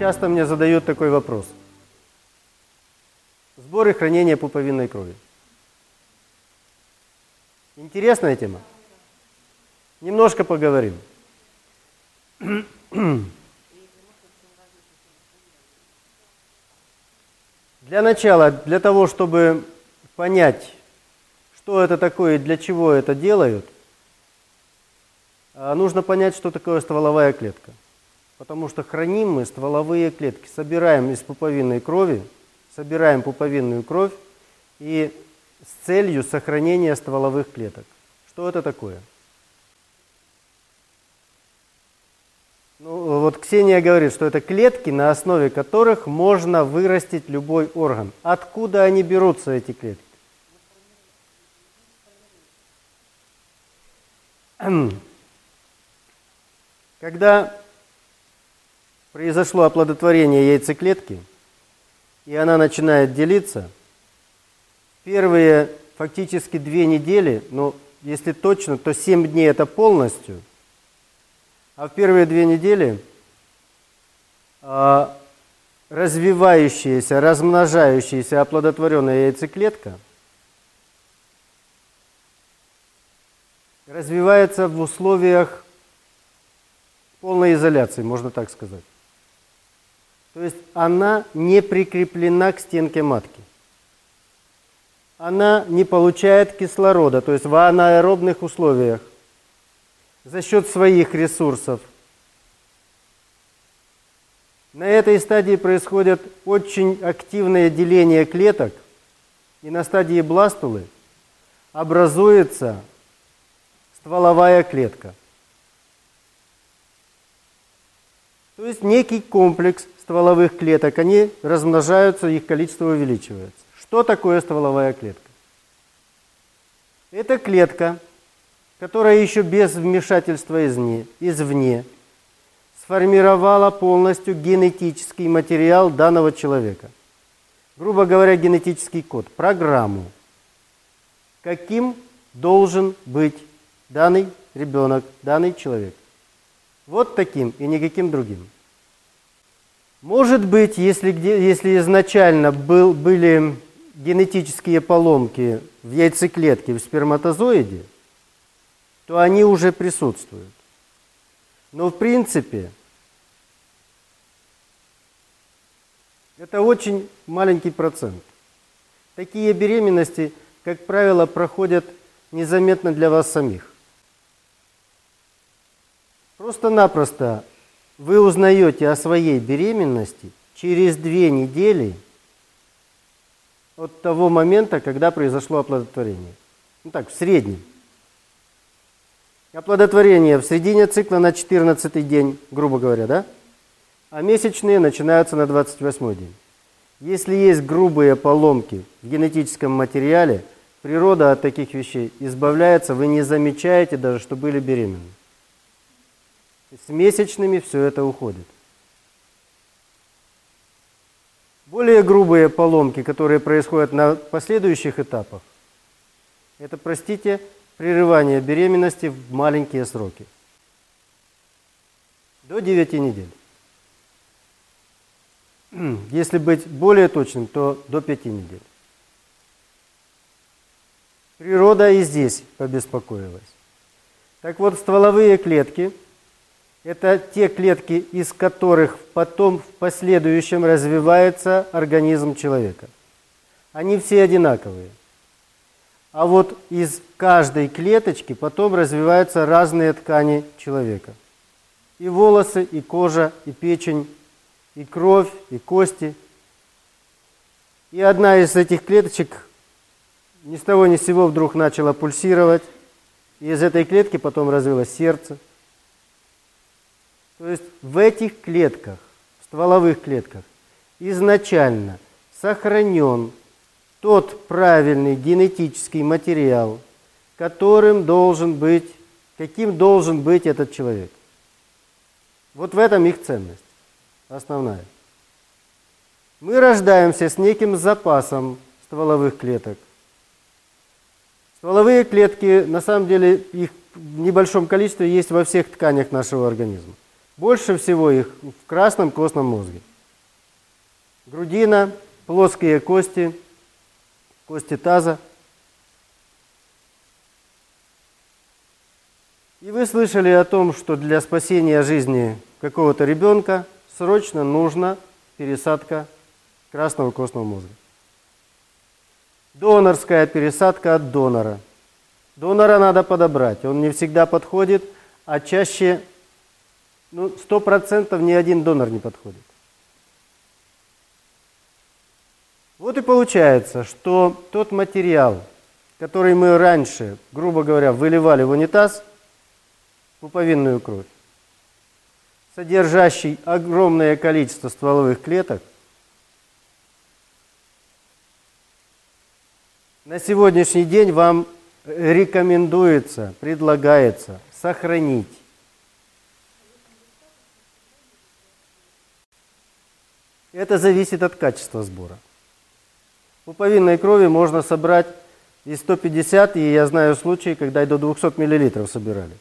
часто мне задают такой вопрос. Сбор и хранение пуповинной крови. Интересная тема? Немножко поговорим. Для начала, для того, чтобы понять, что это такое и для чего это делают, а, нужно понять, что такое стволовая клетка. Потому что храним мы стволовые клетки, собираем из пуповинной крови, собираем пуповинную кровь и с целью сохранения стволовых клеток. Что это такое? Ну, вот Ксения говорит, что это клетки, на основе которых можно вырастить любой орган. Откуда они берутся, эти клетки? Когда произошло оплодотворение яйцеклетки, и она начинает делиться, первые фактически две недели, ну, если точно, то семь дней это полностью – а в первые две недели а, развивающаяся, размножающаяся оплодотворенная яйцеклетка развивается в условиях полной изоляции, можно так сказать. То есть она не прикреплена к стенке матки. Она не получает кислорода, то есть в анаэробных условиях за счет своих ресурсов. На этой стадии происходит очень активное деление клеток, и на стадии бластулы образуется стволовая клетка. То есть некий комплекс стволовых клеток, они размножаются, их количество увеличивается. Что такое стволовая клетка? Это клетка, которая еще без вмешательства извне, извне сформировала полностью генетический материал данного человека. Грубо говоря, генетический код, программу, каким должен быть данный ребенок, данный человек. Вот таким и никаким другим. Может быть, если, если изначально был, были генетические поломки в яйцеклетке, в сперматозоиде, то они уже присутствуют. Но в принципе это очень маленький процент. Такие беременности, как правило, проходят незаметно для вас самих. Просто-напросто вы узнаете о своей беременности через две недели от того момента, когда произошло оплодотворение. Ну так, в среднем. Оплодотворение в середине цикла на 14 день, грубо говоря, да? А месячные начинаются на 28 день. Если есть грубые поломки в генетическом материале, природа от таких вещей избавляется, вы не замечаете даже, что были беременны. С месячными все это уходит. Более грубые поломки, которые происходят на последующих этапах, это, простите, прерывание беременности в маленькие сроки. До 9 недель. Если быть более точным, то до 5 недель. Природа и здесь побеспокоилась. Так вот, стволовые клетки – это те клетки, из которых потом в последующем развивается организм человека. Они все одинаковые. А вот из каждой клеточки потом развиваются разные ткани человека. И волосы, и кожа, и печень, и кровь, и кости. И одна из этих клеточек ни с того ни с сего вдруг начала пульсировать. И из этой клетки потом развилось сердце. То есть в этих клетках, в стволовых клетках, изначально сохранен тот правильный генетический материал, которым должен быть, каким должен быть этот человек. Вот в этом их ценность основная. Мы рождаемся с неким запасом стволовых клеток. Стволовые клетки, на самом деле, их в небольшом количестве есть во всех тканях нашего организма. Больше всего их в красном костном мозге – грудина, плоские кости, кости таза. И вы слышали о том, что для спасения жизни какого-то ребенка срочно нужна пересадка красного костного мозга. Донорская пересадка от донора. Донора надо подобрать. Он не всегда подходит, а чаще, ну, сто процентов ни один донор не подходит. Вот и получается, что тот материал, который мы раньше, грубо говоря, выливали в унитаз, пуповинную кровь, содержащий огромное количество стволовых клеток, на сегодняшний день вам рекомендуется, предлагается сохранить. Это зависит от качества сбора. Пуповинной крови можно собрать и 150, и я знаю случаи, когда и до 200 мл собирали.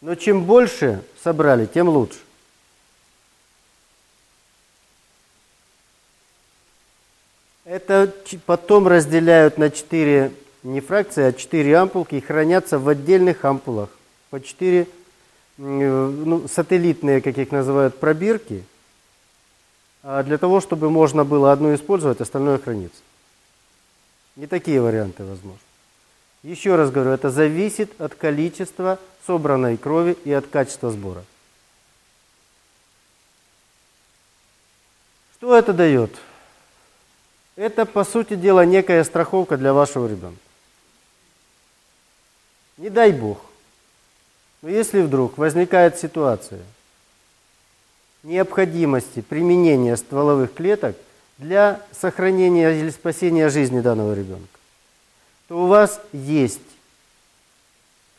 Но чем больше собрали, тем лучше. Это потом разделяют на 4 не фракции, а 4 ампулки и хранятся в отдельных ампулах. По 4 ну, сателлитные, как их называют, пробирки, для того, чтобы можно было одну использовать, остальное хранится. Не такие варианты возможны. Еще раз говорю, это зависит от количества собранной крови и от качества сбора. Что это дает? Это, по сути дела, некая страховка для вашего ребенка. Не дай Бог. Но если вдруг возникает ситуация необходимости применения стволовых клеток для сохранения или спасения жизни данного ребенка, то у вас есть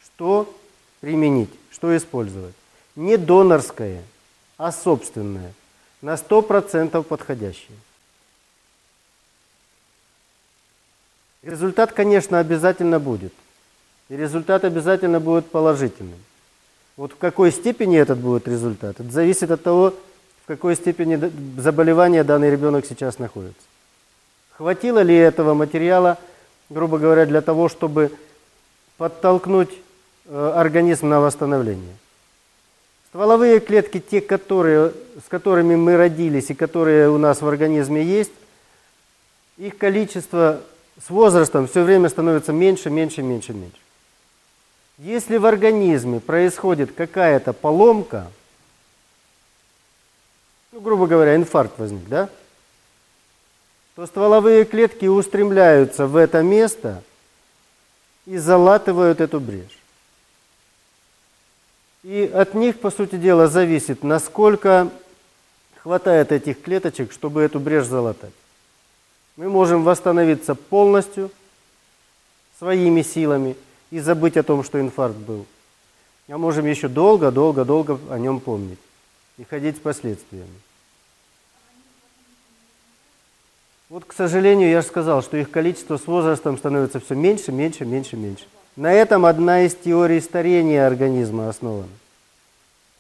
что применить, что использовать. Не донорское, а собственное, на 100% подходящее. Результат, конечно, обязательно будет. И результат обязательно будет положительным. Вот в какой степени этот будет результат, это зависит от того, в какой степени заболевания данный ребенок сейчас находится. Хватило ли этого материала – грубо говоря, для того, чтобы подтолкнуть э, организм на восстановление. Стволовые клетки, те, которые, с которыми мы родились и которые у нас в организме есть, их количество с возрастом все время становится меньше, меньше, меньше, меньше. Если в организме происходит какая-то поломка, ну, грубо говоря, инфаркт возник, да? то стволовые клетки устремляются в это место и залатывают эту брешь. И от них, по сути дела, зависит, насколько хватает этих клеточек, чтобы эту брешь залатать. Мы можем восстановиться полностью своими силами и забыть о том, что инфаркт был. А можем еще долго-долго-долго о нем помнить и ходить с последствиями. Вот, к сожалению, я же сказал, что их количество с возрастом становится все меньше, меньше, меньше, меньше. На этом одна из теорий старения организма основана.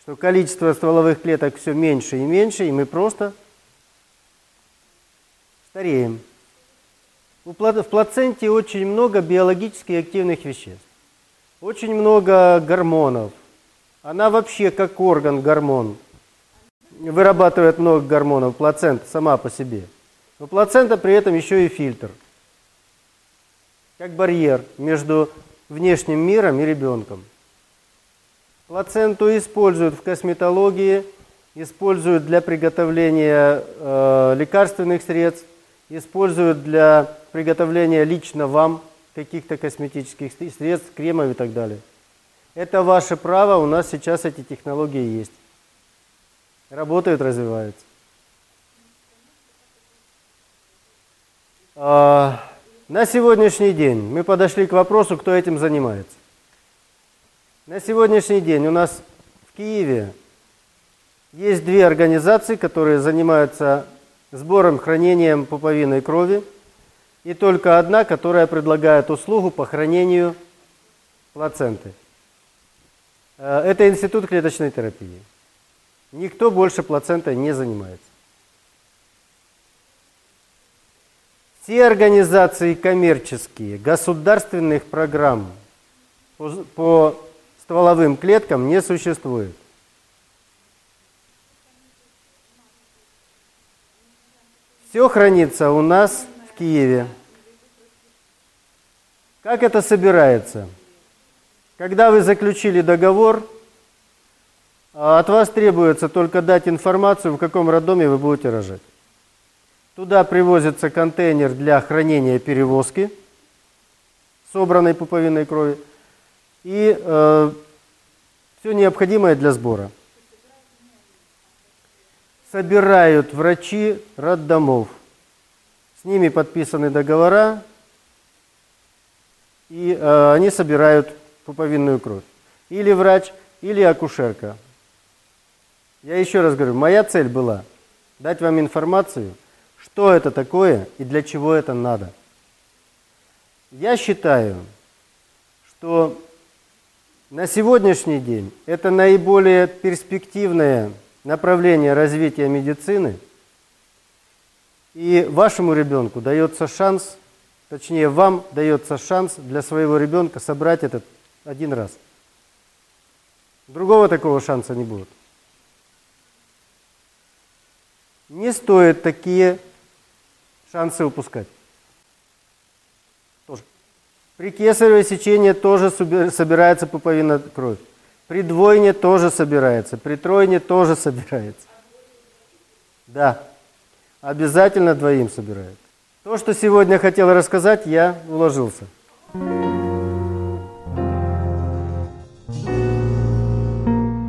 Что количество стволовых клеток все меньше и меньше, и мы просто стареем. В плаценте очень много биологически активных веществ. Очень много гормонов. Она вообще как орган гормон. Вырабатывает много гормонов, плацента сама по себе – но плацента при этом еще и фильтр. Как барьер между внешним миром и ребенком. Плаценту используют в косметологии, используют для приготовления э, лекарственных средств, используют для приготовления лично вам каких-то косметических средств, кремов и так далее. Это ваше право, у нас сейчас эти технологии есть. Работают, развиваются. А, на сегодняшний день мы подошли к вопросу, кто этим занимается. На сегодняшний день у нас в Киеве есть две организации, которые занимаются сбором, хранением пуповиной крови, и только одна, которая предлагает услугу по хранению плаценты. Э, это институт клеточной терапии. Никто больше плацентой не занимается. Все организации коммерческие, государственных программ по стволовым клеткам не существует. Все хранится у нас Киеве. Как это собирается? Когда вы заключили договор, а от вас требуется только дать информацию, в каком роддоме вы будете рожать. Туда привозится контейнер для хранения перевозки собранной пуповинной крови и э, все необходимое для сбора. Собирают врачи роддомов. С ними подписаны договора, и э, они собирают пуповинную кровь. Или врач, или акушерка. Я еще раз говорю, моя цель была дать вам информацию, что это такое и для чего это надо. Я считаю, что на сегодняшний день это наиболее перспективное направление развития медицины, и вашему ребенку дается шанс, точнее вам дается шанс для своего ребенка собрать этот один раз. Другого такого шанса не будет. Не стоит такие шансы упускать. Тоже. При кесаревой сечении тоже собирается пуповина кровь. При двойне тоже собирается, при тройне тоже собирается. Да, Обязательно двоим собирает. То, что сегодня хотел рассказать, я уложился. Thank you.